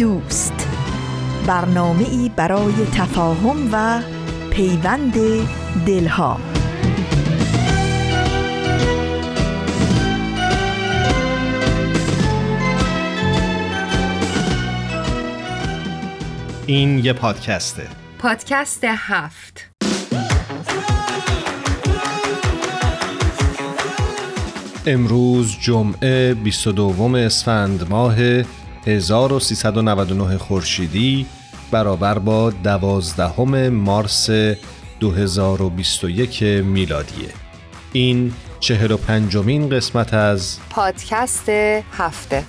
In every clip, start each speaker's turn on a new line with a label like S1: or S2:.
S1: دوست. برنامه ای برای تفاهم و پیوند دلها.
S2: این یه پادکسته
S3: پادکست هفت.
S2: امروز جمعه 22 اسفند ماه 1399 خورشیدی برابر با دوازدهم مارس 2021 میلادیه. این چهل و پنجمین قسمت از
S3: پادکست هفته.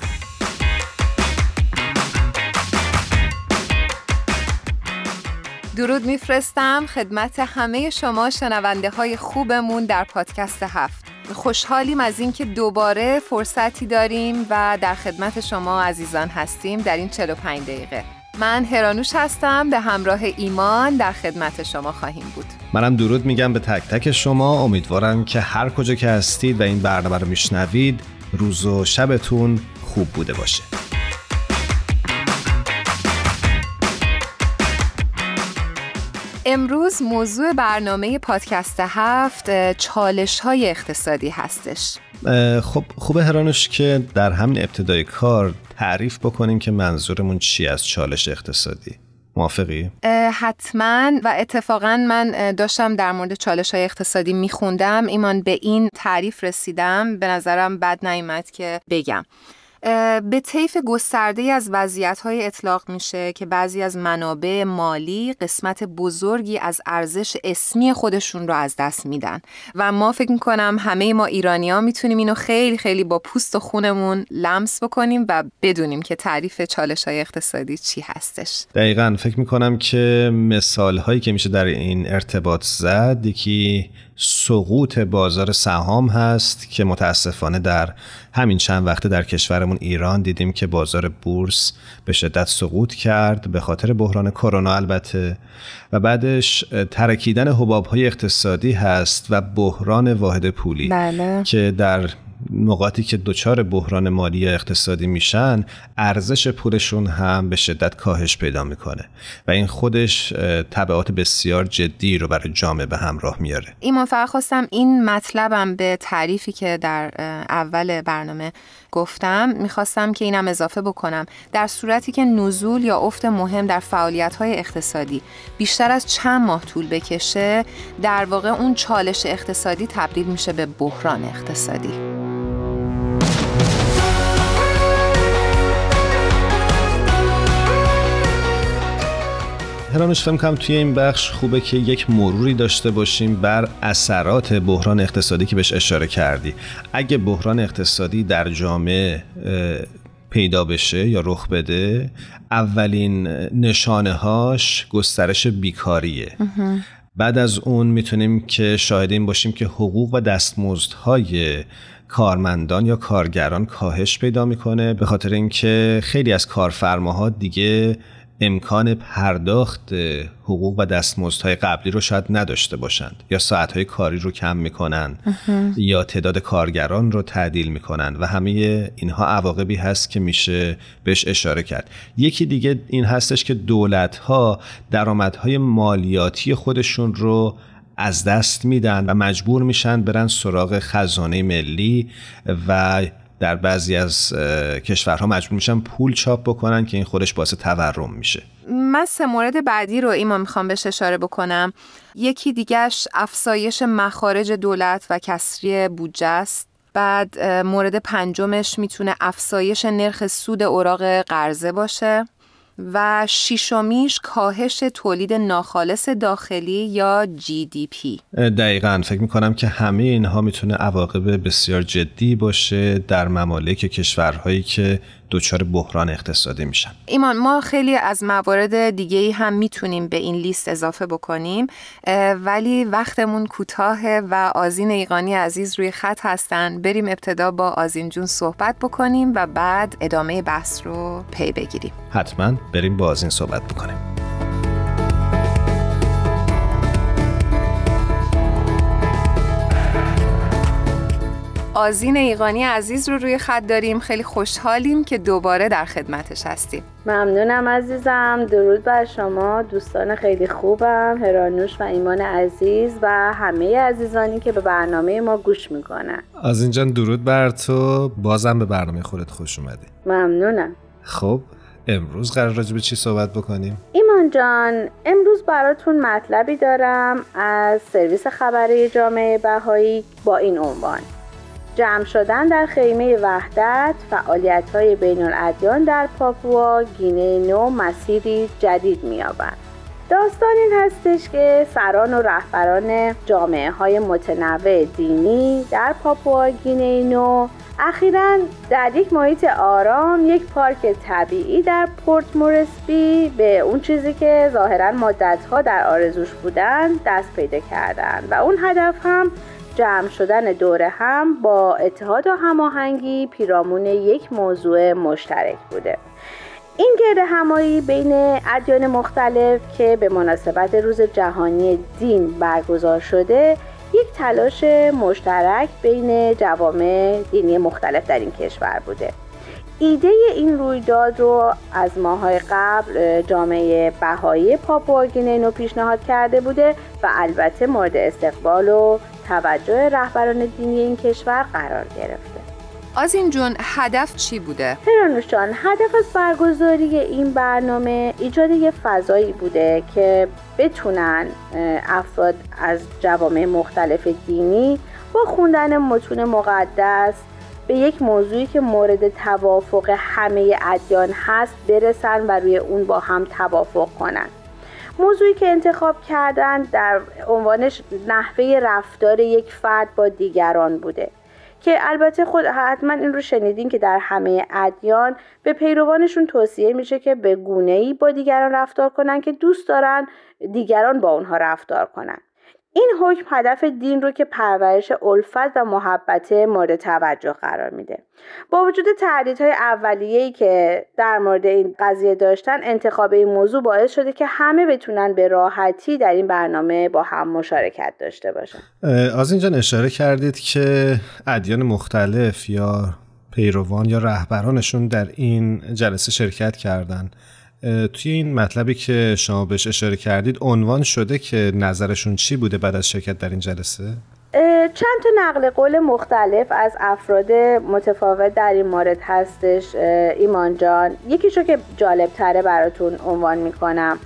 S3: درود میفرستم خدمت همه شما شنونده های خوبمون در پادکست هفت. خوشحالیم از اینکه دوباره فرصتی داریم و در خدمت شما عزیزان هستیم در این 45 دقیقه. من هرانوش هستم به همراه ایمان در خدمت شما خواهیم بود.
S2: منم درود میگم به تک تک شما. امیدوارم که هر کجا که هستید و این برنامه رو میشنوید روز و شبتون خوب بوده باشه.
S3: امروز موضوع برنامه پادکست هفت چالش های اقتصادی هستش.
S2: خب خوبه هرانوش که در همین ابتدای کار تعریف بکنیم که منظورمون چی از چالش اقتصادی. موافقی؟
S3: حتما و اتفاقا من داشتم در مورد چالش های اقتصادی میخوندم. ایمان به این تعریف رسیدم. به نظرم بد نیمد که بگم. به طیف گسترده از وضعیت اطلاق میشه که بعضی از منابع مالی قسمت بزرگی از ارزش اسمی خودشون رو از دست میدن. و ما فکر می‌کنم همه ما ایرانی ها می‌تونیم اینو خیلی خیلی با پوست و خونمون لمس بکنیم و بدونیم که تعریف چالش های اقتصادی چی هستش.
S2: دقیقا فکر می‌کنم که مثال هایی که میشه در این ارتباط زد یکی سقوط بازار سهام هست که متاسفانه در همین چند وقته در کشورمون ایران دیدیم که بازار بورس به شدت سقوط کرد به خاطر بحران کرونا البته و بعدش ترکیدن حباب های اقتصادی هست و بحران واحد پولی
S3: بله.
S2: که در نقاطی که دچار بحران مالی اقتصادی میشن ارزش پولشون هم به شدت کاهش پیدا می‌کنه و این خودش تبعات بسیار جدی رو برای جامعه به همراه میاره.
S3: ایمان فقط خواستم این مطلبم به تعریفی که در اول برنامه گفتم می‌خواستم که اینم اضافه بکنم. در صورتی که نزول یا افت مهم در فعالیت های اقتصادی بیشتر از چند ماه طول بکشه در واقع اون چالش اقتصادی تبدیل میشه به بحران اقتصادی.
S2: هرانوش فهم کنم توی این بخش خوبه که یک مروری داشته باشیم بر اثرات بحران اقتصادی که بهش اشاره کردی. اگه بحران اقتصادی در جامعه پیدا بشه یا رخ بده اولین نشانه هاش گسترش بیکاریه. بعد از اون می‌تونیم که شاهد این باشیم که حقوق و دستمزدهای کارمندان یا کارگران کاهش پیدا می‌کنه به خاطر اینکه خیلی از کارفرماها دیگه امکان پرداخت حقوق و دستمزدهای قبلی رو شاید نداشته باشند یا ساعتهای کاری رو کم می‌کنن یا تعداد کارگران رو تعدیل می‌کنن و همه اینها عواقبی هست که میشه بهش اشاره کرد. یکی دیگه این هستش که دولت ها درآمدهای مالیاتی خودشون رو از دست میدن و مجبور میشن برن سراغ خزانه ملی و در بعضی از کشورها مجبور میشن پول چاپ بکنن که این خودش باعث تورم میشه.
S3: من سه مورد بعدی رو ایمان می‌خوام بهش اشاره بکنم. یکی دیگهش افزایش مخارج دولت و کسری بودجه است. بعد مورد پنجمش می‌تونه افزایش نرخ سود اوراق قرضه باشه. و شیشمیش کاهش تولید ناخالص داخلی یا GDP
S2: دقیقا. فکر می‌کنم که همه اینها می‌تونه عواقب بسیار جدی باشه در ممالک کشورهایی که دچار بحران اقتصادی میشن.
S3: ایمان ما خیلی از موارد دیگه ای هم می‌تونیم به این لیست اضافه بکنیم ولی وقتمون کوتاه و آزین ایقانی عزیز روی خط هستن. بریم ابتدا با آزین جون صحبت بکنیم و بعد ادامه بحث رو پی بگیریم.
S2: حتما بریم با آزین صحبت بکنیم.
S3: آزین ایقانی عزیز رو روی خط داریم. خیلی خوشحالیم که دوباره در خدمتش هستیم.
S4: ممنونم عزیزم. درود بر شما. دوستان خیلی خوبم. هرانوش و ایمان عزیز و همه عزیزانی که به برنامه ما گوش می‌کنن.
S2: از اینجا درود بر تو. بازم به برنامه خودت خوش اومدی.
S4: ممنونم.
S2: خب امروز قرار راجع به چی صحبت بکنیم؟
S4: ایمان جان امروز براتون مطلبی دارم از سرویس خبری جامعه بهایی با این عنوان. جمع شدن در خیمه وحدت فعالیت های بین الادیان در پاپوا گینه نو مسیری جدید می‌یابد. داستان این هستش که سران و رهبران جامعه های متنوع دینی در پاپوا گینه نو اخیرا در یک محیط آرام یک پارک طبیعی در پورت مورسبی به اون چیزی که ظاهرا مدتها در آرزوش بودن دست پیدا کردن و اون هدف هم جمع شدن دوره هم با اتحاد و هماهنگی پیرامون یک موضوع مشترک بوده. این گرد همایی بین ادیان مختلف که به مناسبت روز جهانی دین برگزار شده یک تلاش مشترک بین جوامع دینی مختلف در این کشور بوده. ایده این رویداد رو از ماهای قبل جامعه بهایی پاپوآگینینو پیشنهاد کرده بوده و البته مورد استقبال و توجه رهبران دینی این کشور قرار گرفته
S3: این جون هدف چی بوده؟
S4: هرانوش جان هدف از برگزاری این برنامه ایجاد یه فضایی بوده که بتونن افراد از جوامع مختلف دینی با خوندن متون مقدس به یک موضوعی که مورد توافق همه ادیان هست برسن و روی اون با هم توافق کنن موضوعی که انتخاب کردن در عنوانش نحوه رفتار یک فرد با دیگران بوده. که البته خود حتما این رو شنیدین که در همه ادیان به پیروانشون توصیه میشه که به گونه ای با دیگران رفتار کنن که دوست دارن دیگران با اونها رفتار کنن. این حکم هدف دین رو که پرورش الفت و محبت مورد توجه قرار میده. با وجود تردیدهای اولیه‌ای که در مورد این قضیه داشتن انتخاب این موضوع باعث شده که همه بتونن به راحتی در این برنامه با هم مشارکت داشته باشن.
S2: از اینجا اشاره کردید که ادیان مختلف یا پیروان یا رهبرانشون در این جلسه شرکت کردند توی این مطلبی که شما بهش اشاره کردید عنوان شده که نظرشون چی بوده بعد از شرکت در این جلسه؟
S4: چند تا نقل قول مختلف از افراد متفاوت در این مورد هستش ایمان جان یکیشو که جالب تره براتون عنوان می‌کنم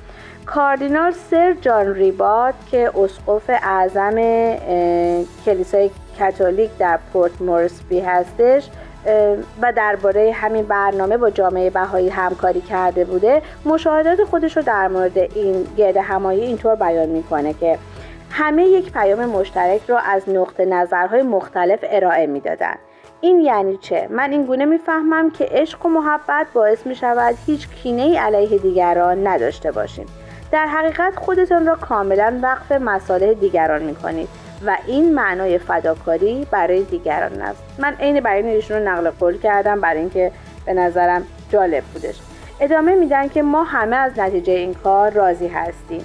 S4: کاردینال سر جان ریبات که اسقف اعظم کلیسای کاتولیک در پورت مورسبی هستش و درباره همین برنامه با جامعه بهایی همکاری کرده بوده مشاهدات خودش رو در مورد این گرد همایی اینطور بیان می‌کنه که همه یک پیام مشترک رو از نقطه نظرهای مختلف ارائه می‌دادند این یعنی چه؟ من این گونه می‌فهمم که عشق و محبت باعث می شود هیچ کینه ای علیه دیگران نداشته باشیم در حقیقت خودتان را کاملا وقف مصالح دیگران می کنید و این معنای فداکاری برای دیگران است من عین بیان ایشون رو نقل قول کردم برای اینکه به نظرم جالب بودش. ادامه میدن که ما همه از نتیجه این کار راضی هستیم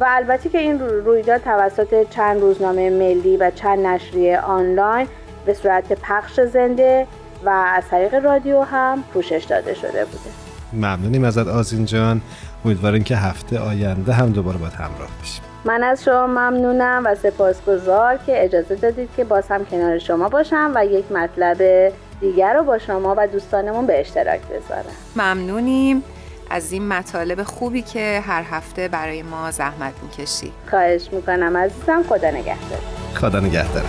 S4: و البته که این رویداد توسط چند روزنامه ملی و چند نشریه آنلاین به صورت پخش زنده و از طریق رادیو هم پوشش داده شده بوده.
S2: ممنونیم ازت آزین جان. امیدواریم که هفته آینده هم دوباره باید همراه بشیم
S4: من از شما ممنونم و سپاسگزار که اجازه دادید که باز هم کنار شما باشم و یک مطلب دیگر رو با شما و دوستانمون به اشتراک بذارم.
S3: ممنونیم از این مطالب خوبی که هر هفته برای ما زحمت می‌کشی.
S4: خواهش می‌کنم عزیزم. خدا نگهدار.
S2: خدا نگهدار.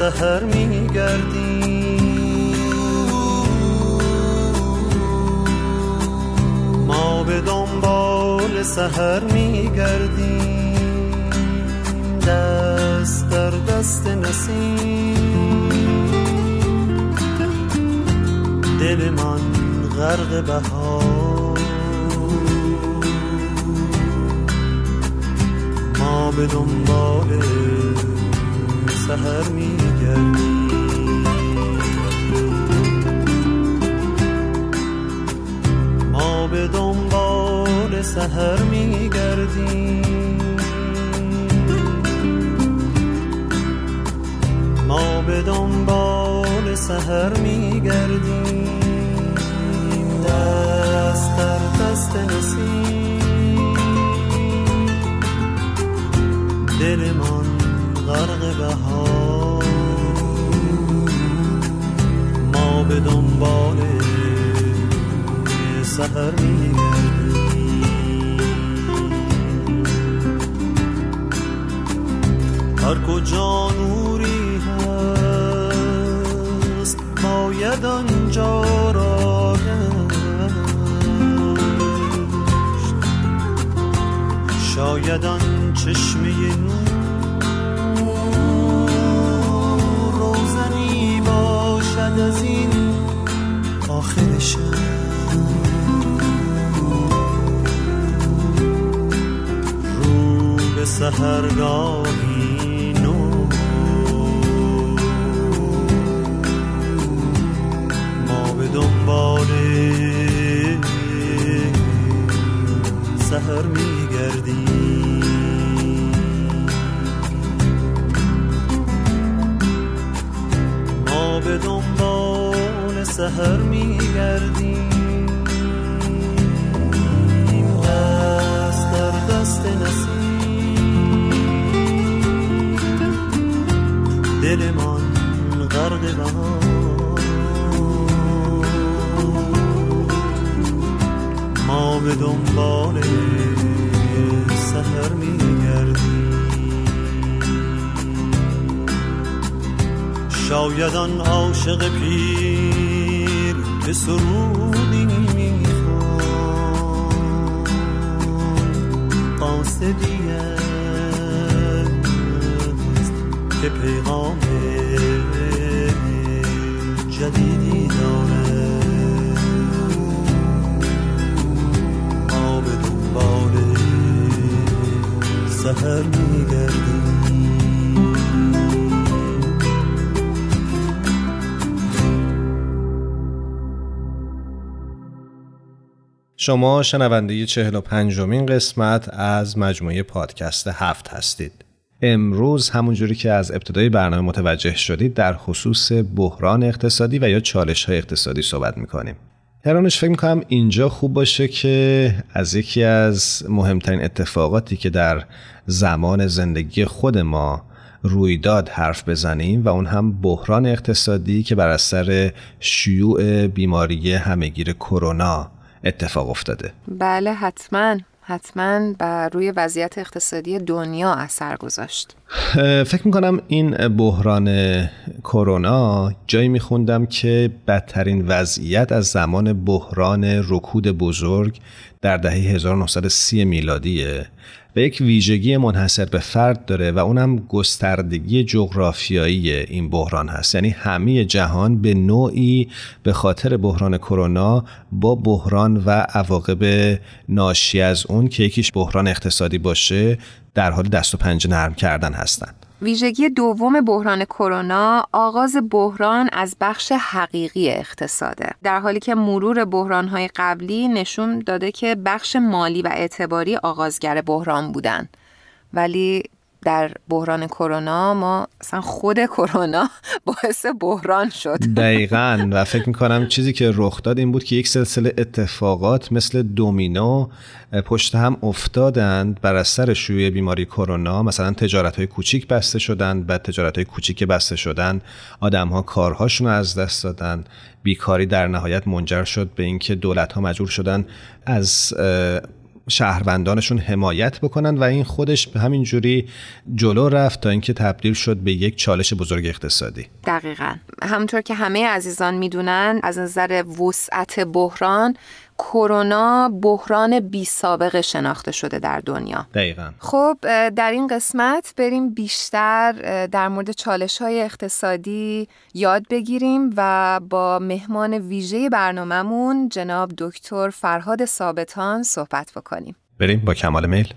S5: سهر میگردیم ما به دنبال سهر میگردیم. دست در دست نسیم. دل من غرق بهار. ما به دنبال سهر میگردیم ما به دنبال سهر میگردیم. ما به دنبال سهر میگردیم. دست در دست نسیم. دلمان غرق بهار. به دنبال سهر میگردیم هر کجا نوری هست باید آنجا را شاید آن چشمه نور از این آخر شب رو به سهرگاهی نو. ما به دنبال سهر میگردیم. ما به دنبال سهر میگردیم. دست در دست نسیم. دلمان غرق بهار ما به دنبال سهر میگردیم. شاید آن عاشق پیر به سرودی می‌خوان قاصدی است که پیغام جدیدی داره. ما به دنبال سهر میگردیم
S2: شما شنونده و پنجمین قسمت از مجموعه پادکست هفت هستید. امروز همونجوری که از ابتدای برنامه متوجه شدید در خصوص بحران اقتصادی و یا چالش های اقتصادی صحبت می‌کنیم. هرانش فکر می‌کنم اینجا خوب باشه که از یکی از مهمترین اتفاقاتی که در زمان زندگی خود ما رویداد حرف بزنیم و اون هم بحران اقتصادی که بر اثر شیوع بیماری همهگیر کرونا اتفاق افتاده.
S3: بله حتما. حتما بر روی وضعیت اقتصادی دنیا اثر گذاشت.
S2: فکر می‌کنم این بحران کرونا جایی میخوندم که بدترین وضعیت از زمان بحران رکود بزرگ در دهه 1930 میلادیه. و یک ویژگی منحصر به فرد داره و اونم گستردگی جغرافیایی این بحران هست. یعنی همه جهان به نوعی به خاطر بحران کرونا با بحران و عواقب ناشی از اون که یکیش بحران اقتصادی باشه در حال دست و پنجه نرم کردن هستند
S3: ویژگی دوم بحران کرونا آغاز بحران از بخش حقیقی اقتصاده. در حالی که مرور بحرانهای قبلی نشون داده که بخش مالی و اعتباری آغازگر بحران بودن. ولی در بحران کرونا ما اصلا خود کرونا باعث بحران شد.
S2: دقیقا. و فکر می‌کنم چیزی که رخ داد این بود که یک سلسله اتفاقات مثل دومینو پشت هم افتادند بر اثر شیوع بیماری کرونا. مثلا تجارت های کوچیک بسته شدند بعد تجارت های کوچیک بسته شدن آدم ها کارهاشون رو از دست دادن بیکاری در نهایت منجر شد به اینکه دولت ها مجبور شدن از شهروندانشون حمایت بکنن و این خودش به همین جوری جلو رفت تا اینکه تبدیل شد به یک چالش بزرگ اقتصادی.
S3: دقیقا. همونطور که همه عزیزان می‌دونن از نظر وسعت بحران کرونا بحران بی سابقه شناخته شده در دنیا.
S2: دقیقا.
S3: خب در این قسمت بریم بیشتر در مورد چالش های اقتصادی یاد بگیریم و با مهمان ویژه برنامهمون جناب دکتر فرهاد ثابتان صحبت بکنیم.
S2: بریم با کمال میل.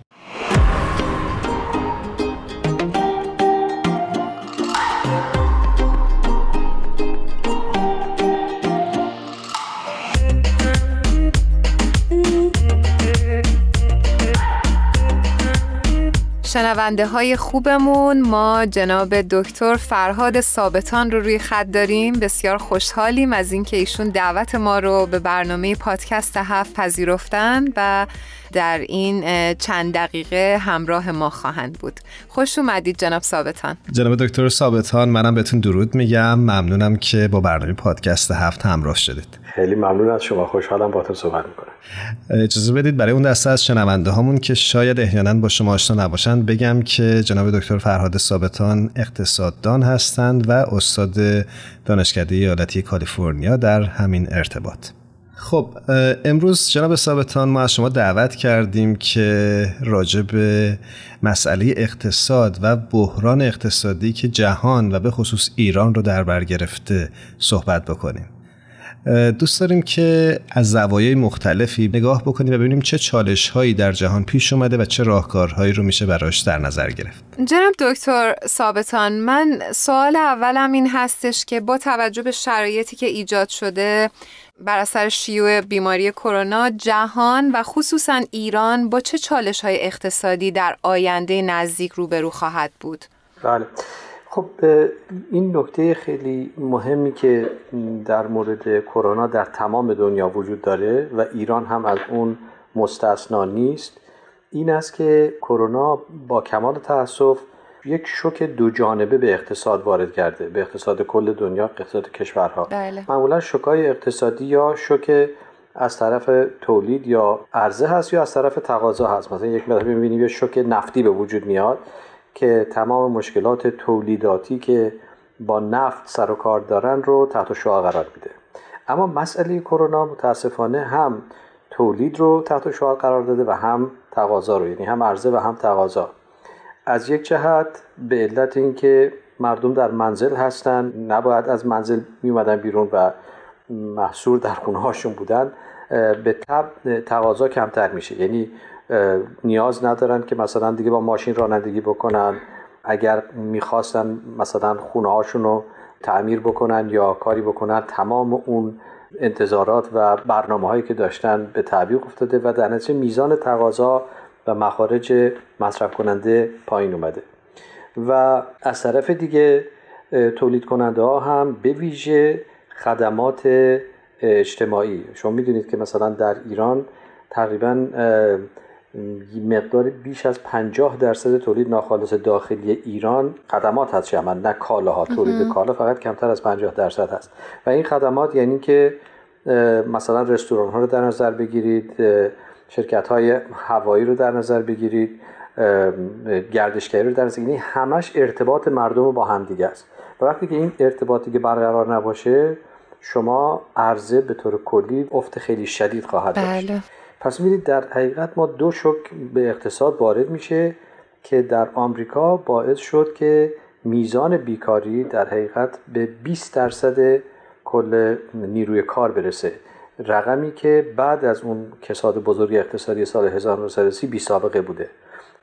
S3: شنونده های خوبمون. ما جناب دکتر فرهاد ثابتان رو روی خط داریم. بسیار خوشحالیم از اینکه ایشون دعوت ما رو به برنامه پادکست هفت پذیرفتن و در این چند دقیقه همراه ما خواهند بود. خوش اومدید جناب ثابتان.
S2: جناب دکتر ثابتان منم بهتون درود میگم. ممنونم که با برنامه پادکست هفت همراه شدید.
S6: خیلی ممنون از شما. خوشحالم تو صحبت می‌کنم.
S2: اجازه بدید برای اون دسته از شنونده هامون که شاید احیانا با شما آشنا نباشن بگم که جناب دکتر فرهاد ثابتان اقتصاددان هستند و استاد دانشکده ایالتی کالیفرنیا در همین ارتباط. خب امروز جناب ثابتان ما از شما دعوت کردیم که راجع به مسئله اقتصاد و بحران اقتصادی که جهان و به خصوص ایران رو در بر گرفته صحبت بکنیم. دوست داریم که از زوایای مختلفی نگاه بکنیم و ببینیم چه چالش هایی در جهان پیش اومده و چه راهکارهایی رو میشه براش در نظر گرفت
S3: جناب دکتر ثابتان من سوال اولم این هستش که با توجه به شرایطی که ایجاد شده بر اثر شیوع بیماری کرونا جهان و خصوصا ایران با چه چالش های اقتصادی در آینده نزدیک روبرو خواهد بود؟
S6: بله خب این نکته خیلی مهمی که در مورد کرونا در تمام دنیا وجود داره و ایران هم از اون مستثنا نیست این است که کرونا با کمال تاسف یک شوک دو جانبه به اقتصاد وارد کرده به اقتصاد کل دنیا اقتصاد کشورها.
S3: بله.
S6: معمولا شوکای اقتصادی یا شوک از طرف تولید یا عرضه هست یا از طرف تقاضا هست. مثلا یک مرتبه می‌بینیم یه شوک نفتی به وجود میاد. که تمام مشکلات تولیداتی که با نفت سر و کار دارن رو تحت شعا قرار میده. اما مسئله کرونا متاسفانه هم تولید رو تحت شعا قرار داده و هم تقاضا رو یعنی هم عرضه و هم تقاضا. از یک جهت به علت اینکه مردم در منزل هستن نباید از منزل می اومدن بیرون و محصور در خونه هاشون بودن به تب تقاضا کمتر میشه. یعنی نیاز ندارن که مثلا دیگه با ماشین رانندگی بکنن. اگر می‌خواستن مثلا خونه هاشون رو تعمیر بکنن یا کاری بکنن تمام اون انتظارات و برنامه هایی که داشتن به تعویق افتاده و در نتیجه میزان تقاضا و مخارج مصرف کننده پایین اومده. و از طرف دیگه تولید کننده ها هم به ویژه خدمات اجتماعی. شما می‌دونید که مثلا در ایران تقریبا مقدار بیش از 50 درصد تولید ناخالص داخلی ایران خدمات هست شما نه کالاها. تولید کالا فقط کمتر از 50 درصد هست. و این خدمات یعنی که مثلا رستوران ها رو در نظر بگیرید شرکت های هوایی رو در نظر بگیرید گردشگری رو در نظر بگیرید همش ارتباط مردم با همدیگه است. و وقتی که این ارتباطی که برقرار نباشه شما عرضه به طور کلی افت خیلی شدید خواهد داشت.
S3: بله.
S6: پس می‌دید در حقیقت ما دو شک به اقتصاد وارد میشه که در آمریکا باعث شد که میزان بیکاری در حقیقت به 20 درصد کل نیروی کار برسه. رقمی که بعد از اون کساد بزرگ اقتصادی سال 1930 بی سابقه بوده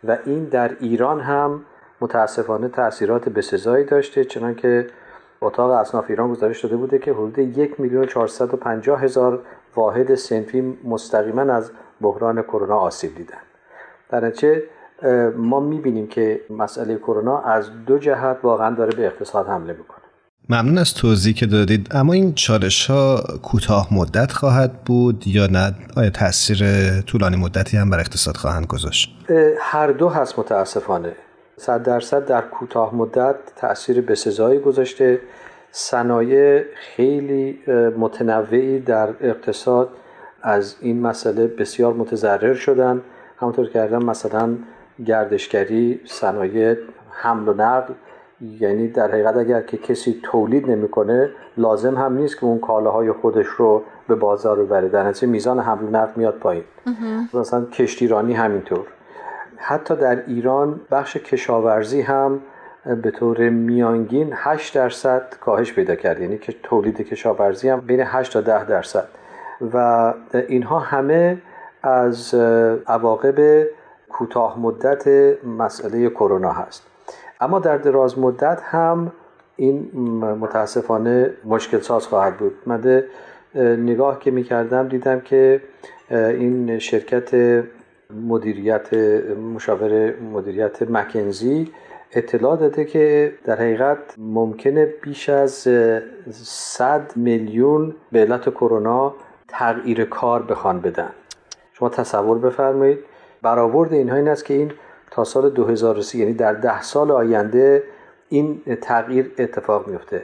S6: و این در ایران هم متاسفانه تاثیرات بسزایی داشته چنانکه اتاق اصناف ایران گزارش داده بوده که حدود یک میلیون هزار واحد سنفی مستقیما از بحران کرونا آسیب دیدن. در نتیجه ما می‌بینیم که مسئله کرونا از دو جهت واقعا داره به اقتصاد حمله می‌کنه.
S2: ممنون از توضیح که دادید. اما این چالش ها کوتاه مدت خواهد بود یا نه؟ آیا تاثیر طولانی مدتی هم بر اقتصاد خواهند گذاشت؟
S6: هر دو هست متاسفانه. صد درصد در کوتاه مدت تاثیر بسزایی گذاشته. صنایع خیلی متنوعی در اقتصاد از این مسئله بسیار متضرر شدن. همونطور که کردم مثلا گردشگری صنایع حمل و نقل. یعنی در حقیقت اگر که کسی تولید نمی‌کنه لازم هم نیست که اون کالاهای خودش رو به بازار ببره. در نتیجه میزان حمل و نقل میاد پایین. مثلا کشتیرانی همینطور. حتی در ایران بخش کشاورزی هم به طور میانگین 8 درصد کاهش پیدا کرد. یعنی که تولید کشاورزی هم بین 8 تا 10 درصد. و اینها همه از عواقب کوتاه مدت مسئله کرونا هست. اما در دراز مدت هم این متاسفانه مشکل ساز خواهد بود. من نگاه که می کردم دیدم که این شرکت مدیریت مشاور مدیریت مکنزی اطلاع داده که در حقیقت ممکنه بیش از 100 میلیون به علت کرونا تغییر کار بخوان بدن. شما تصور بفرمایید. برآورد اینها این است که این تا سال 2030 یعنی در ده سال آینده این تغییر اتفاق میفته.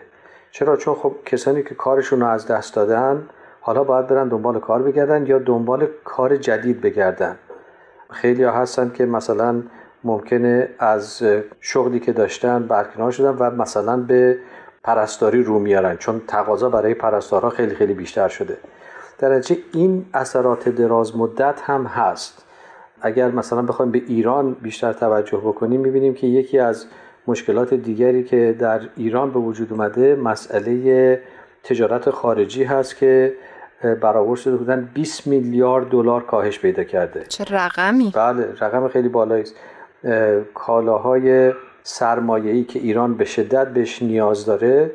S6: چرا؟ چون خب کسانی که کارشون رو از دست دادن حالا باید برن دنبال کار بگردن یا دنبال کار جدید بگردن. خیلی ها هستن که مثلا ممکنه از شغلی که داشتن برکنار شدن و مثلا به پرستاری رو میارن چون تقاضا برای پرستارها خیلی خیلی بیشتر شده. در نتیجه این اثرات دراز مدت هم هست. اگر مثلا بخوایم به ایران بیشتر توجه بکنیم می‌بینیم که یکی از مشکلات دیگری که در ایران به وجود اومده مسئله تجارت خارجی هست که برآورد شده بودن 20 میلیارد دلار کاهش پیدا کرده.
S3: چه رقمی؟
S6: بله رقم خیلی بالایی است. کالاهای سرمایه‌ای که ایران به شدت بهش نیاز داره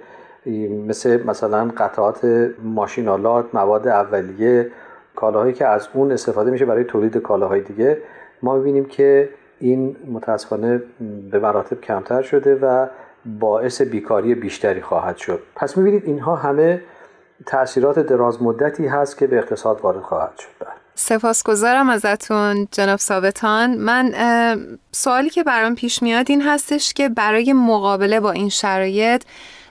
S6: مثل مثلا قطعات ماشینالات مواد اولیه کالاهایی که از اون استفاده میشه برای تولید کالاهای دیگه. ما می‌بینیم که این متاسفانه به مراتب کمتر شده و باعث بیکاری بیشتری خواهد شد. پس می‌بینید اینها همه تاثیرات دراز مدتی هست که به اقتصاد وارد خواهد شد. بله.
S3: سپاسگزارم ازتون جناب ثابتان. من سوالی که برام پیش میاد این هستش که برای مقابله با این شرایط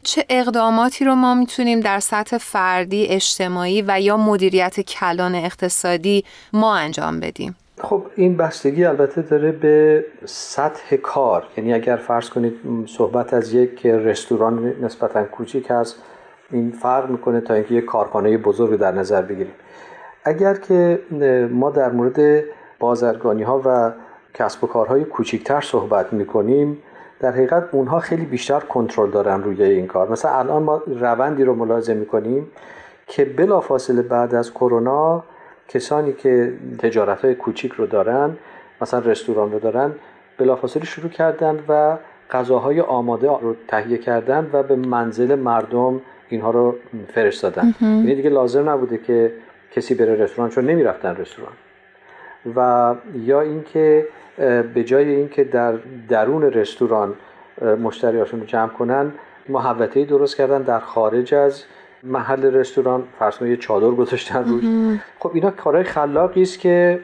S3: چه اقداماتی رو ما می‌تونیم در سطح فردی، اجتماعی و یا مدیریت کلان اقتصادی ما انجام بدیم؟
S6: خب این بستگی البته داره به سطح کار. یعنی اگر فرض کنید صحبت از یک رستوران نسبتا کوچیک هست این فرق می‌کنه تا اینکه یک کارخانه بزرگ در نظر بگیریم. اگر که ما در مورد بازرگانی ها و کسب و کارهای کوچیکتر صحبت می‌کنیم در حقیقت اونها خیلی بیشتر کنترل دارن روی این کار. مثلا الان ما روندی رو ملاحظه می‌کنیم که بلافاصله بعد از کرونا کسانی که تجارت های کوچیک رو دارن مثلا رستوران رو دارن بلافاصله شروع کردن و غذاهای آماده رو تهیه کردن و به منزل مردم اینها رو فرستادن. یعنی دیگه لازم نبوده که کسی بره رستوران چون نمی‌رفتن رستوران. و یا اینکه به جای اینکه در درون رستوران مشتریاشون رو جمع کنن محوطه درست کردن در خارج از محل رستوران. فرض یه چادر گذاشتن روش. خب اینا کارهای خلاقی است که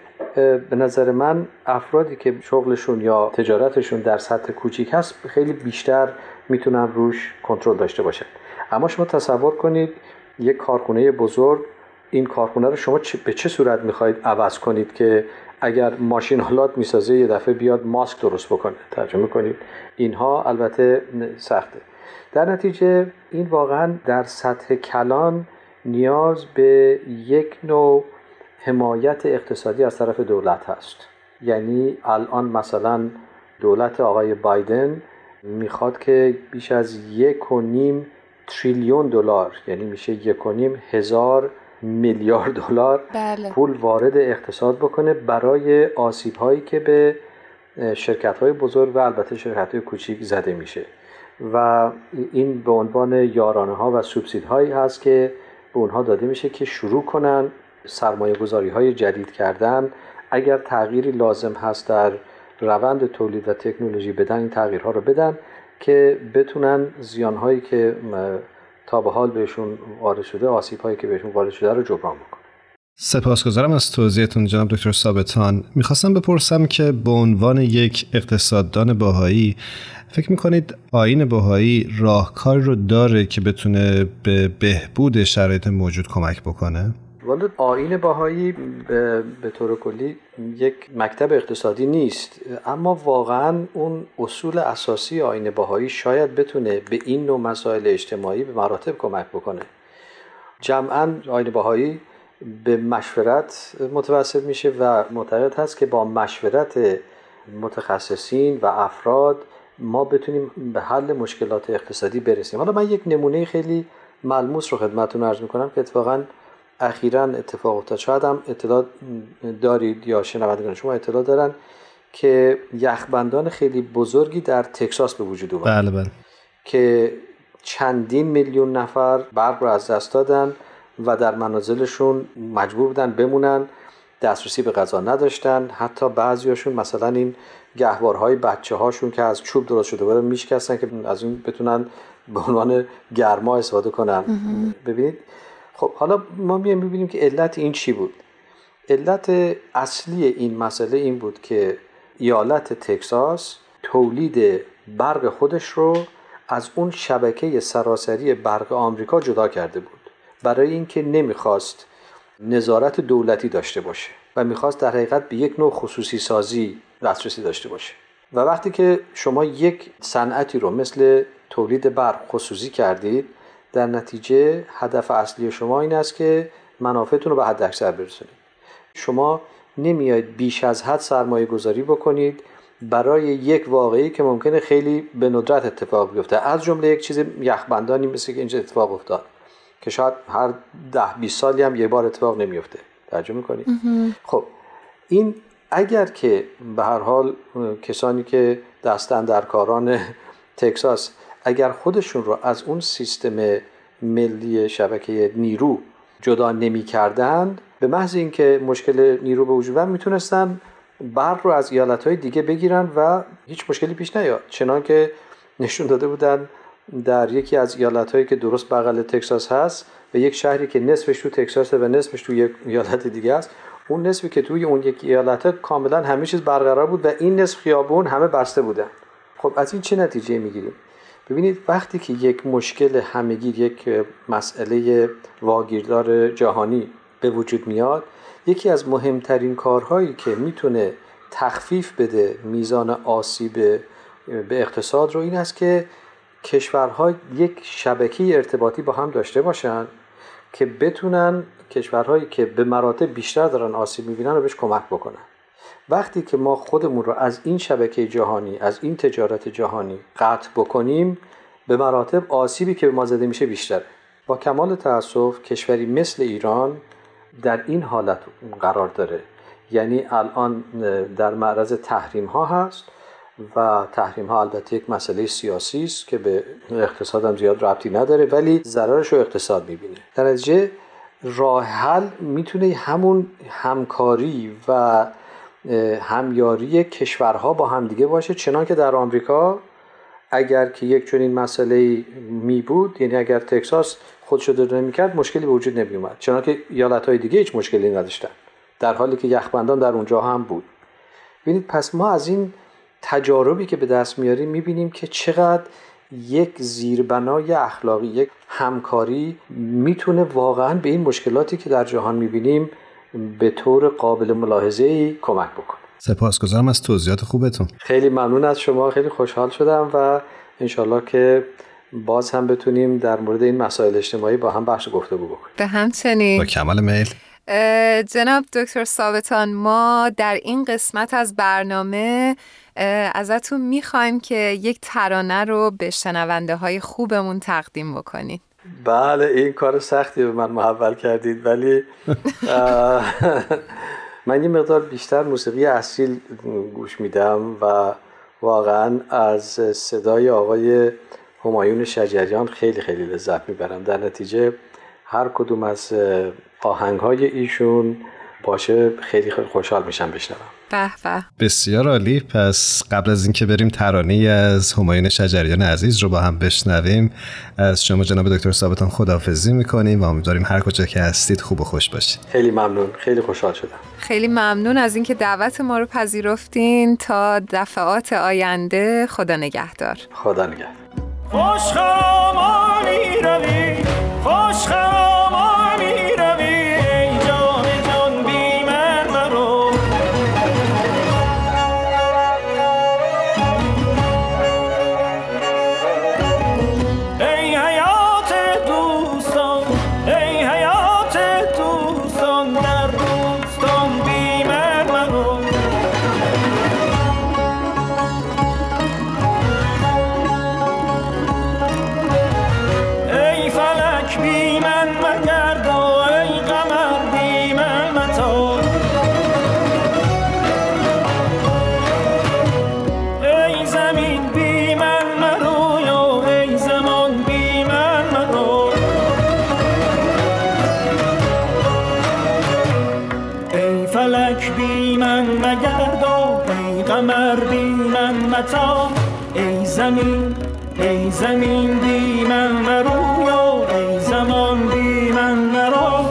S6: به نظر من افرادی که شغلشون یا تجارتشون در سطح کوچیک هست خیلی بیشتر می‌تونن روش کنترل داشته باشن. اما شما تصور کنید یک کارخونه بزرگ این کارخونه رو شما به چه صورت می‌خواهید عوض کنید که اگر ماشین حالات می‌سازه یه دفعه بیاد ماسک درست بکنه؟ ترجمه کنید اینها البته سخته. در نتیجه این واقعا در سطح کلان نیاز به یک نوع حمایت اقتصادی از طرف دولت هست. یعنی الان مثلا دولت آقای بایدن می‌خواد که بیش از یک و نیم تریلیون دلار یعنی میشه یک و نیم هزار میلیارد دلار
S3: بله.
S6: پول وارد اقتصاد بکنه برای آسیب هایی که به شرکت های بزرگ و البته شرکت های کوچیک زده میشه و این به عنوان یارانه ها و سوبسید هایی هست که به اونها داده میشه که شروع کنن سرمایه گذاری های جدید کردن اگر تغییری لازم هست در روند تولید و تکنولوژی بدن این تغییرها رو بدن که بتونن زیان هایی که تا به حال بهشون وارد شده آسیب هایی که بهشون وارد شده رو جبران بکنن
S2: سپاسگزارم از توضیحتون جناب دکتر ثابتان می‌خواستم بپرسم که به عنوان یک اقتصاددان باهایی فکر می‌کنید آین باهایی راهکار رو داره که بتونه به بهبود شرایط موجود کمک بکنه؟
S6: والا آین باهایی به, طور کلی یک مکتب اقتصادی نیست. اما واقعا اون اصول اساسی آین باهایی شاید بتونه به این نوع مسائل اجتماعی به مراتب کمک بکنه. جمعا آین باهایی به مشورت متوسط میشه و معتقد هست که با مشورت متخصصین و افراد ما بتونیم به حل مشکلات اقتصادی برسیم. حالا من یک نمونه خیلی ملموس رو خدمتتون عرض می‌کنم که اتفاقا اخیرا اتفاق افتاد. شاید هم اطلاع دارید یا شنوندگان شما اطلاع دارن که یخبندان خیلی بزرگی در تکساس به وجود اومد.
S2: بله بله.
S6: که چندین میلیون نفر برق رو از دست دادن و در منازلشون مجبور بودن بمونن دسترسی به غذا نداشتن. حتی بعضیاشون مثلا این گهوارهای بچه هاشون که از چوب درست شده بودن میشکستن که از این بتونن به عنوان گرما استفاده کنن. ببینید خب حالا ما میایم ببینیم که علت این چی بود. علت اصلی این مسئله این بود که ایالت تکساس تولید برق خودش رو از اون شبکه سراسری برق آمریکا جدا کرده بود. برای اینکه نمی‌خواست نظارت دولتی داشته باشه و می‌خواست در حقیقت به یک نوع خصوصی سازی دسترسی داشته باشه. و وقتی که شما یک صنعتی رو مثل تولید برق خصوصی کردید در نتیجه هدف اصلی شما این است که منافعتون رو به حد اکثر برسونید. شما نمیاید بیش از حد سرمایه گذاری بکنید. برای یک واقعی که ممکنه خیلی به ندرت اتفاق بیفته. از جمله یک چیز یخبندانی مثل که اینجا اتفاق افتاد. که شاید هر ده 20 سالی هم یه بار اتفاق نمیفته ترجمه می‌کنید خب این اگر که به هر حال کسانی که دستن در کاران تکساس اگر خودشون رو از اون سیستم ملی شبکه نیرو جدا نمی کردن به محض اینکه مشکل نیرو به وجود می‌تونستن برق رو از ایالت های دیگه بگیرن و هیچ مشکلی پیش نیاد. چنان که نشون داده بودن در یکی از ایالت هایی که درست بغل تکساس هست و یک شهری که نصفش تو تکساس و نصفش تو یک ایالت دیگه است اون نصفی که توی اون یک ایالت کاملا همه چیز برقرار بود و این نصف خیابون همه بسته بودن. خب از این چه نتیجه می‌گیریم؟ ببینید وقتی که یک مشکل همگیر یک مسئله واگیردار جهانی به وجود میاد یکی از مهمترین کارهایی که می‌تونه تخفیف بده میزان آسیب به اقتصاد رو این است که کشورها یک شبکه ارتباطی با هم داشته باشن که بتونن کشورهایی که به مراتب بیشتر دارن آسیب می‌بینن رو بهش کمک بکنن. وقتی که ما خودمون رو از این شبکه جهانی از این تجارت جهانی قطع بکنیم به مراتب آسیبی که به ما زده میشه بیشتره. با کمال تاسف کشوری مثل ایران در این حالت قرار داره. یعنی الان در معرض تحریم ها هست و تحریم ها البته یک مسئله سیاسی است که به اقتصاد هم زیاد ربطی نداره ولی ضررش رو اقتصاد می‌بینه. در نتیجه راه حل می‌تونه همون همکاری و همیاری کشورها با همدیگه باشه چنان که در آمریکا اگر که یک چنین مسئله می بود یعنی اگر تکساس خودشو داره نمی‌کرد مشکلی به وجود نمی اومد چنان که ایالت های دیگه هیچ مشکلی نداشتن در حالی که یخبندان در اونجا هم بود. ببینید پس ما از این تجاربی که به دست میاریم می‌بینیم که چقدر یک زیربنای اخلاقی یک همکاری می‌تونه واقعا به این مشکلاتی که در جهان می‌بینیم به طور قابل ملاحظه ای کمک بکنه
S2: سپاسگزارم از توضیحات خوبتون.
S6: خیلی ممنون از شما خیلی خوشحال شدم و انشالله که باز هم بتونیم در مورد این مسائل اجتماعی با هم بحث گفتگو بکنیم.
S3: به همچنین.
S2: با کمال میل.
S3: جناب دکتر ثابتان ما در این قسمت از برنامه ازتون می‌خوایم که یک ترانه رو به شنونده های خوبمون تقدیم بکنید.
S6: بله این کار سختی به من محول کردید ولی من یه مقدار بیشتر موسیقی اصیل گوش میدم و واقعا از صدای آقای همایون شجریان خیلی خیلی لذت می‌برم. در نتیجه هر کدوم از آهنگ های ایشون باشه خیلی خیلی خوشحال میشم بشنوم.
S3: به. به
S2: بسیار عالی. پس قبل از اینکه بریم ترانه از همایون شجریان عزیز رو با هم بشنویم. از شما جناب دکتر ثابتان خداحافظی می‌کنیم و امیدواریم هر کجا که هستید خوب و خوش باشید.
S6: خیلی ممنون. خیلی خوشحال شدم.
S3: خیلی ممنون از اینکه دعوت ما رو پذیرفتین تا دفعات آینده. خدا نگهدار.
S6: خدا نگهدار.
S5: خوش خمانی روی خوش خمانی
S7: زمین ای زمین بی من مرو ای زمان بی من مرو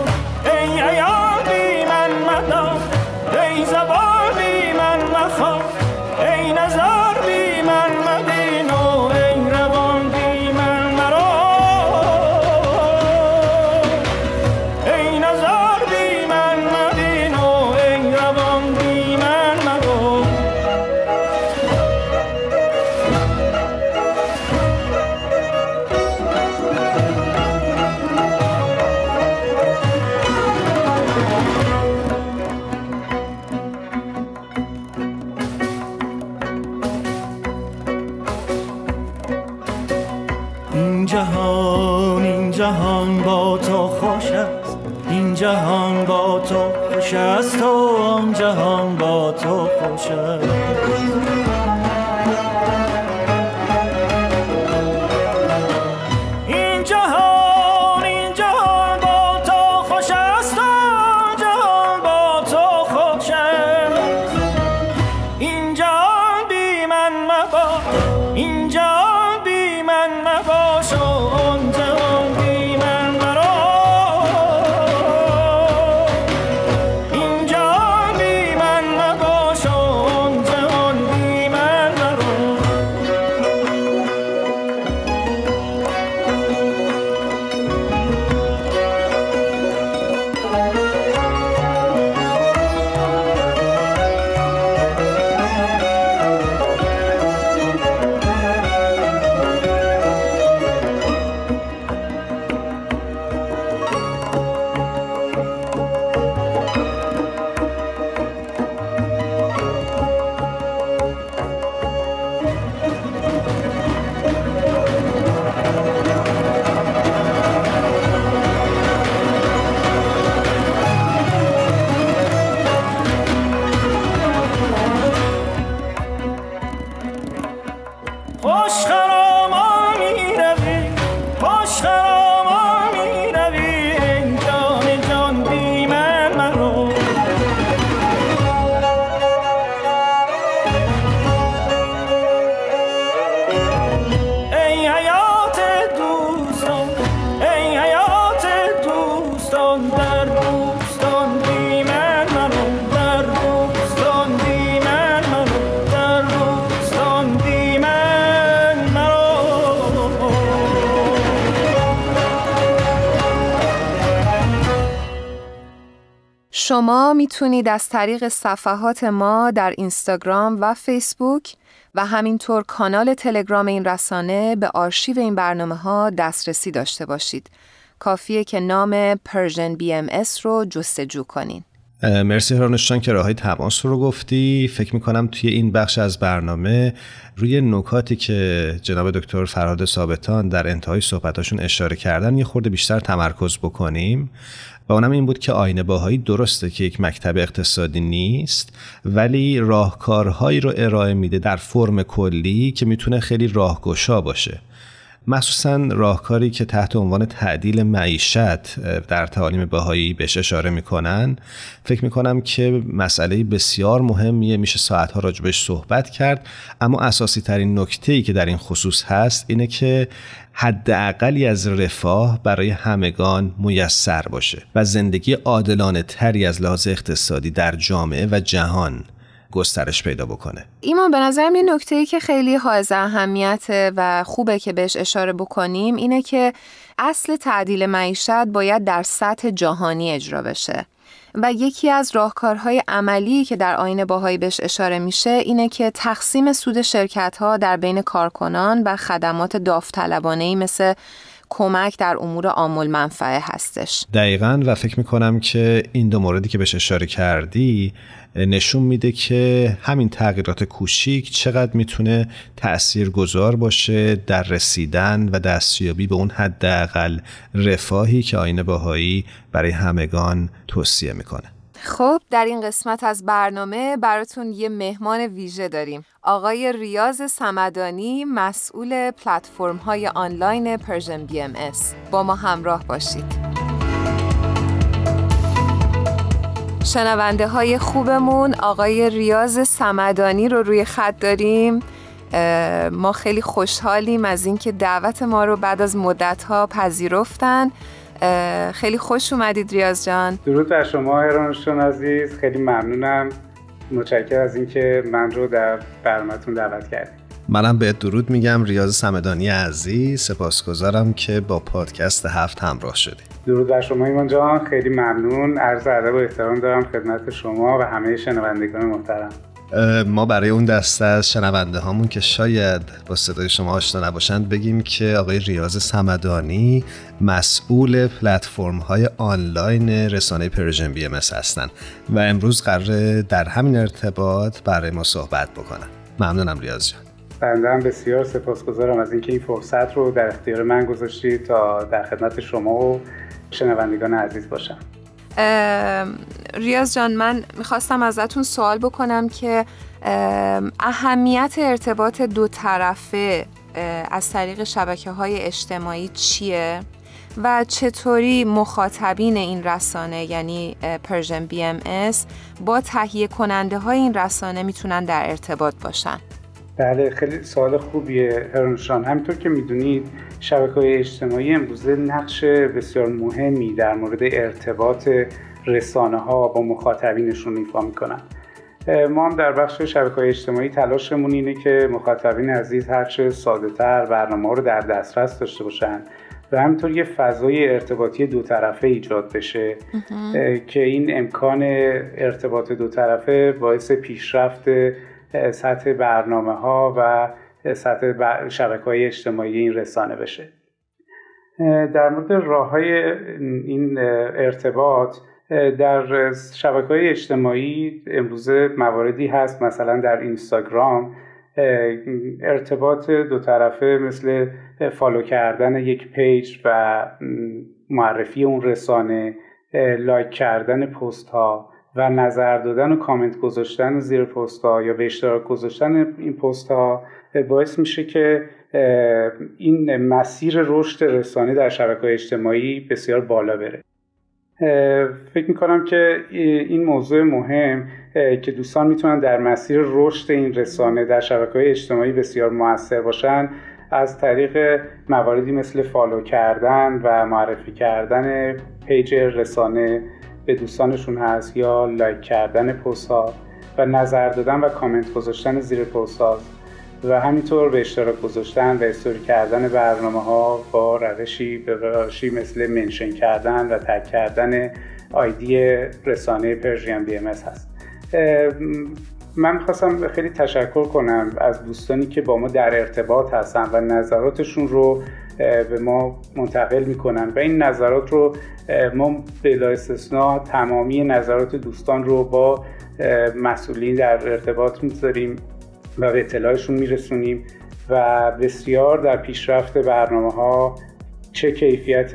S7: ای ایام بی من مدا ای زبان بی من مخواه
S3: شما می‌تونید از طریق صفحات ما در اینستاگرام و فیسبوک و همینطور کانال تلگرام این رسانه به آرشیو این برنامه ها دسترسی داشته باشید. کافیه که نام Persian BMS رو جستجو کنین.
S2: مرسی هرانشتان که راههای تماس رو گفتی فکر می‌کنم توی این بخش از برنامه روی نکاتی که جناب دکتر فرهاد ثابتان در انتهای صحبتاشون اشاره کردن یه خورده بیشتر تمرکز بکنیم و اونم این بود که آینه باهایی درسته که یک مکتب اقتصادی نیست ولی راهکارهایی رو ارائه میده در فرم کلی که می‌تونه خیلی راهگشا باشه. مخصوصا راهکاری که تحت عنوان تعدیل معیشت در تعالیم بهایی بهش اشاره می‌کنن. فکر می‌کنم که مسئله بسیار مهمیه میشه ساعتها راجبش صحبت کرد. اما اساسی ترین نکته ای که در این خصوص هست اینه که حداقلی از رفاه برای همگان میسر باشه و زندگی عادلانه تری از لحاظ اقتصادی در جامعه و جهان گسترش پیدا بکنه.
S3: ایمان به نظرم یه نکته که خیلی حائز اهمیته و خوبه که بهش اشاره بکنیم اینه که اصل تعدیل معیشت باید در سطح جهانی اجرا بشه. و یکی از راهکارهای عملی که در آین باهایی بهش اشاره میشه اینه که تقسیم سود شرکت ها در بین کارکنان و خدمات داوطلبانه‌ای مثل کمک در امور عام‌المنفعه هستش.
S2: دقیقا و فکر می‌کنم که این دو موردی که بهش اشاره کردی نشون میده که همین تغییرات کوچیک چقدر می‌تونه تأثیر گذار باشه در رسیدن و دستیابی به اون حداقل رفاهی که آیین بهایی برای همگان توصیه می‌کنه.
S3: خب در این قسمت از برنامه براتون یه مهمان ویژه داریم. آقای ریاض سمدانی مسئول پلتفرم های آنلاین Persian BMS. با ما همراه باشید. شنونده های خوبمون آقای ریاض سمدانی رو روی خط داریم. ما خیلی خوشحالیم از اینکه دعوت ما رو بعد از مدت ها پذیرفتن. خیلی خوش اومدید ریاض جان.
S8: درود بر شما هرانشون عزیز. خیلی ممنونم. متشکر از اینکه من رو در برنامهتون دعوت کردید.
S2: منم به درود میگم ریاض سمدانی عزیز. سپاسگزارم که با پادکست هفت همراه شدی.
S8: درود بر شما ایمان جان. خیلی ممنون. عرض ادب و احترام دارم خدمت شما و همه شنوندگان محترم.
S2: ما برای اون دسته از شنونده هامون که شاید با صدای شما آشنا نباشند بگیم که آقای ریاض سمدانی مسئول پلتفرم های آنلاین رسانه Persian BM هستند و امروز قراره در همین ارتباط برای ما صحبت بکنن. ممنونم ریاض جان.
S8: بنده هم بسیار سپاسگزارم از اینکه این فرصت رو در اختیار من گذاشتید تا در خدمت شما و شنوندگان عزیز باشم.
S3: ریاض جان من می‌خواستم ازتون سوال بکنم که اهمیت ارتباط دو طرفه از طریق شبکه های اجتماعی چیه؟ و چطوری مخاطبین این رسانه یعنی Persian BM با تهیه کننده های این رسانه می‌تونن در ارتباط باشن
S8: بله خیلی سوال خوبیه هرونشان همینطور که می‌دونید شبکه های اجتماعی امروزه نقش بسیار مهمی در مورد ارتباط رسانه ها با مخاطبینشون ایفا می‌کنن. ما هم در بخش شبکه های اجتماعی تلاشمون اینه که مخاطبین عزیز هرچه ساده تر برنامه رو در دسترس داشته باشن و همینطور یه فضای ارتباطی دو طرفه ایجاد بشه که این امکان ارتباط دو طرفه باعث پیشرفت سطح برنامه ها و سطح شبکه های اجتماعی این رسانه بشه. در مورد راه های این ارتباط در شبکه های اجتماعی امروزه مواردی هست مثلا در اینستاگرام ارتباط دو طرفه مثل follow کردن یک page و معرفی اون رسانه لایک کردن پست ها و نظر دادن و کامنت گذاشتن زیر پست ها یا به اشتراک گذاشتن این پست ها باعث میشه که این مسیر رشد رسانه در شبکه اجتماعی بسیار بالا بره. فکر می‌کنم که این موضوع مهم که دوستان می‌تونن در مسیر رشد این رسانه در شبکه اجتماعی بسیار موثر باشن از طریق مواردی مثل follow کردن و معرفی کردن page رسانه به دوستانشون هست یا لایک کردن پست ها و نظر دادن و کامنت گذاشتن زیر پست ها و همینطور به اشتراک گذاشتن و استوری کردن برنامه ها با روشی به روشی مثل منشن کردن و تک کردن آیدی رسانه پرژین بی ام هست. من می‌خواستم خیلی تشکر کنم از دوستانی که با ما در ارتباط هستن و نظراتشون رو به ما منتقل می‌کنن و این نظرات رو ما بلا استثنا تمامی نظرات دوستان رو با مسئولین در ارتباط می‌ذاریم و به اطلاعشون میرسونیم و بسیار در پیشرفت برنامه ها چه کیفیت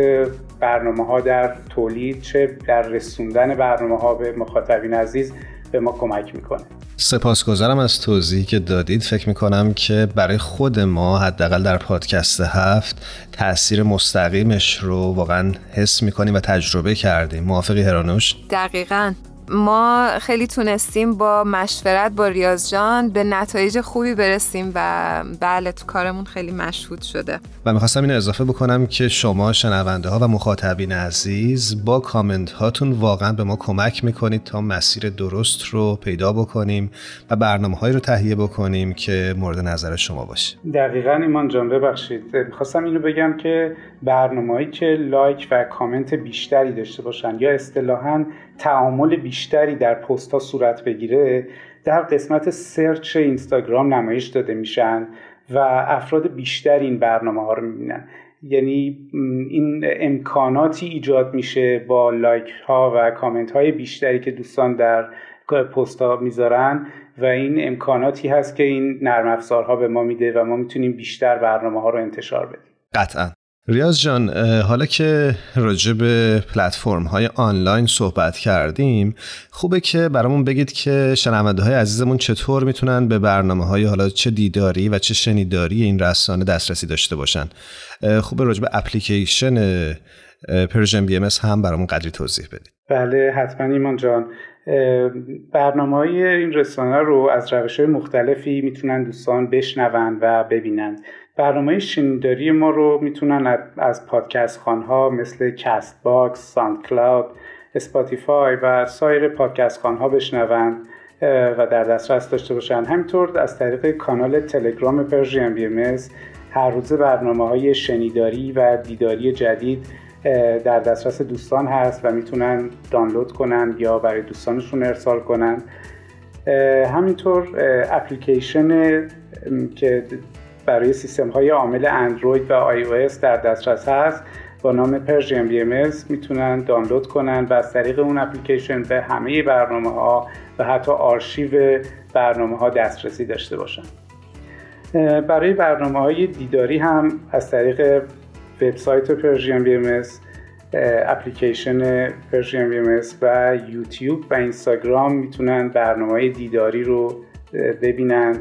S8: برنامه ها در تولید چه در رسوندن برنامه ها به مخاطبین عزیز به ما کمک می‌کنه.
S2: سپاسگزارم از توضیحی که دادید. فکر می‌کنم که برای خود ما حداقل در پادکست هفت تاثیر مستقیمش رو واقعا حس می‌کنیم و تجربه کردیم. موافقی هرانوش؟
S3: دقیقا. ما خیلی تونستیم با مشورت با ریاض جان به نتایج خوبی برسیم و بله تو کارمون خیلی مشهود شده.
S2: و می‌خواستم این اضافه بکنم که شما شنونده ها و مخاطبین عزیز با کامنت هاتون واقعا به ما کمک می‌کنید تا مسیر درست رو پیدا بکنیم و برنامه هایی رو تهیه بکنیم که مورد نظر شما باشه.
S8: دقیقا ایمان جان ببخشید. می‌خواستم اینو بگم که برنامه‌ای که لایک و کامنت بیشتری داشته باشن یا اصطلاحاً تعامل بیشتری در پست ها صورت بگیره در قسمت search اینستاگرام نمایش داده میشن و افراد بیشتری این برنامه ها رو می‌بینن. یعنی این امکاناتی ایجاد میشه با لایک ها و کامنت های بیشتری که دوستان در پست ها می‌ذارن و این امکاناتی هست که این نرم افزارها به ما میده و ما می‌تونیم بیشتر برنامه ها رو انتشار بدیم.
S2: قطعا. ریاض جان حالا که راجع به پلتفرم های آنلاین صحبت کردیم خوبه که برامون بگید که شنونده های عزیزمون چطور می‌تونن به برنامه های حالا چه دیداری و چه شنیداری این رسانه دسترسی داشته باشن. خوبه راجع به اپلیکیشن Persian BM هم برامون قدری توضیح بدید.
S8: بله حتما ایمان جان. برنامه های این رسانه رو از روش های مختلفی می‌تونن دوستان بشنوند و ببینند برنامه شنیداری ما رو می‌تونن از پادکست خانها مثل کست باکس، ساند کلاود، اسپاتیفای و سایر پادکست خانها بشنوند و در دسترس داشته باشند. همینطور از طریق کانال تلگرام Persian BM هر روز برنامه های شنیداری و دیداری جدید در دسترس دوستان هست و می‌تونن دانلود کنن یا برای دوستانشون ارسال کنن همینطور اپلیکیشن که برای سیستم های عامل اندروید و آی او در دسترس هست. با نام پرژیم بی ام می‌تونن دانلود کنن و از طریق اون اپلیکیشن به همه برنامه ها و حتی آرشیو برنامه ها دسترسی داشته باشن. برای برنامه های دیداری هم از طریق وبسایت پرژیم بی ام اپلیکیشن پرژیم بی ام و یوتیوب و اینستاگرام می‌تونن برنامه های دیداری رو ببینن.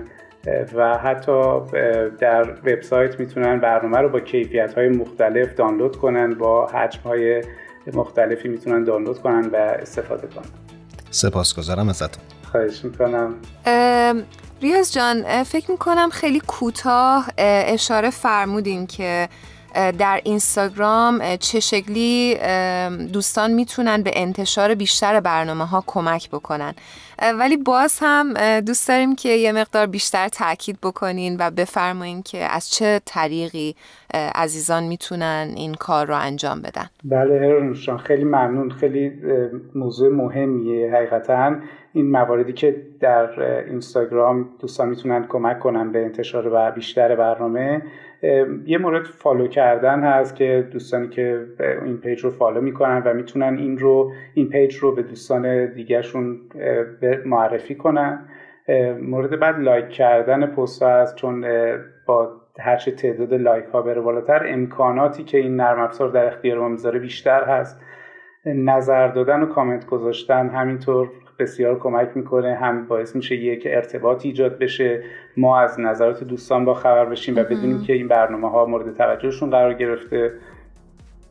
S8: و حتی در وبسایت می‌تونن برنامه رو با کیفیت های مختلف دانلود کنن با حجم های مختلفی می‌تونن دانلود کنن و استفاده کنن.
S2: سپاسگزارم ازتون.
S8: خواهش می‌کنم.
S3: ریاض جان فکر می‌کنم خیلی کوتاه اشاره فرمودین که در اینستاگرام چه شکلی دوستان می‌تونن به انتشار بیشتر برنامه ها کمک بکنن. ولی باز هم دوست داریم که یه مقدار بیشتر تاکید بکنین و بفرمایین که از چه طریقی عزیزان می‌تونن این کار رو انجام بدن.
S8: بله خیلی ممنون. خیلی موضوع مهمیه. حقیقتا این مواردی که در اینستاگرام دوستان می‌تونن کمک کنن به انتشار و بیشتر برنامه یه مورد follow کردن هست که دوستانی که این page رو follow می‌کنن و می‌تونن این رو این page رو به دوستان دیگرشون معرفی کنن. مورد بعد لایک کردن پست هست چون با هرچه تعداد لایک ها بره بالاتر امکاناتی که این نرم افزار در اختیار ما می‌ذاره بیشتر هست. نظر دادن و کامنت گذاشتن همینطور بسیار کمک می‌کنه هم باعث میشه یک ارتباط ایجاد بشه. ما از نظرات دوستان با خبر بشیم و بدونیم که این برنامه ها مورد توجهشون قرار گرفته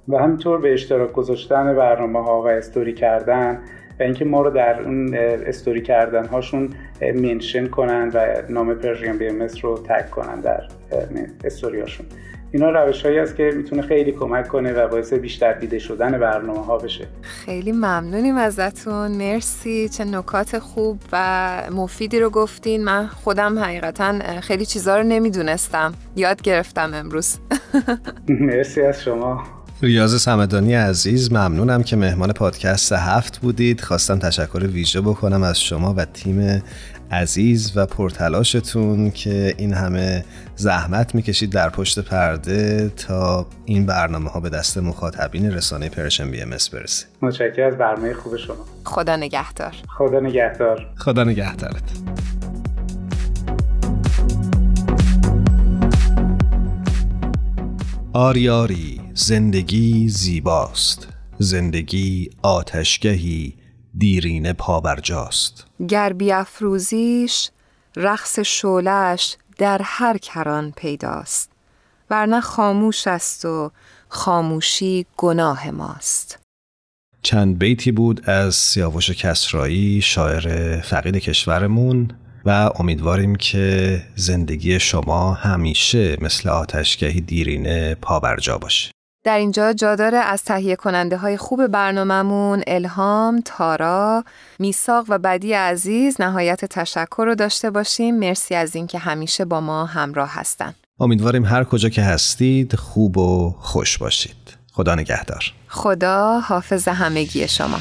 S8: و همینطور به اشتراک گذاشتن برنامه ها و استوری کردن و اینکه ما رو در اون استوری کردن هاشون منشن کنن و نام پرژیم بی ام رو تگ کنن در استوری هاشون اینا روش هایی است که می‌تونه خیلی کمک کنه و باعث بیشتر دیده شدن برنامه ها بشه.
S3: خیلی ممنونیم ازتون. مرسی. چه نکات خوب و مفیدی رو گفتین. من خودم حقیقتا خیلی چیزا رو نمی‌دونستم. یاد گرفتم امروز.
S8: مرسی از شما.
S2: ریاض سمدانی عزیز ممنونم که مهمان پادکست هفت بودید. خواستم تشکر ویژه بکنم از شما و تیم عزیز و پرتلاشتون که این همه زحمت می‌کشید در پشت پرده تا این برنامه ها به دست مخاطبین رسانه پرشن بی ام برسه.
S8: متشکرم از برنامه خوب شما.
S3: خدا نگهدار.
S8: خدا نگهدار.
S2: خدا نگهدارت. آری آری زندگی زیباست. زندگی آتشگهی دیرینه پابرجاست.
S3: گر بیافروزیش رقص شولش در هر کران پیداست. ورنه خاموش است و خاموشی گناه ماست.
S2: چند بیتی بود از سیاوش کسرایی شاعر فقید کشورمون و امیدواریم که زندگی شما همیشه مثل آتشگهی دیرینه پابرجا باشه.
S3: در اینجا جا داره از تهیه کننده های خوب برنامهمون الهام، تارا، میساق و بدی عزیز نهایت تشکر رو داشته باشیم. مرسی از اینکه همیشه با ما همراه هستن.
S2: امیدواریم هر کجا که هستید خوب و خوش باشید. خدا نگهدار.
S3: خدا حافظ همگی شما.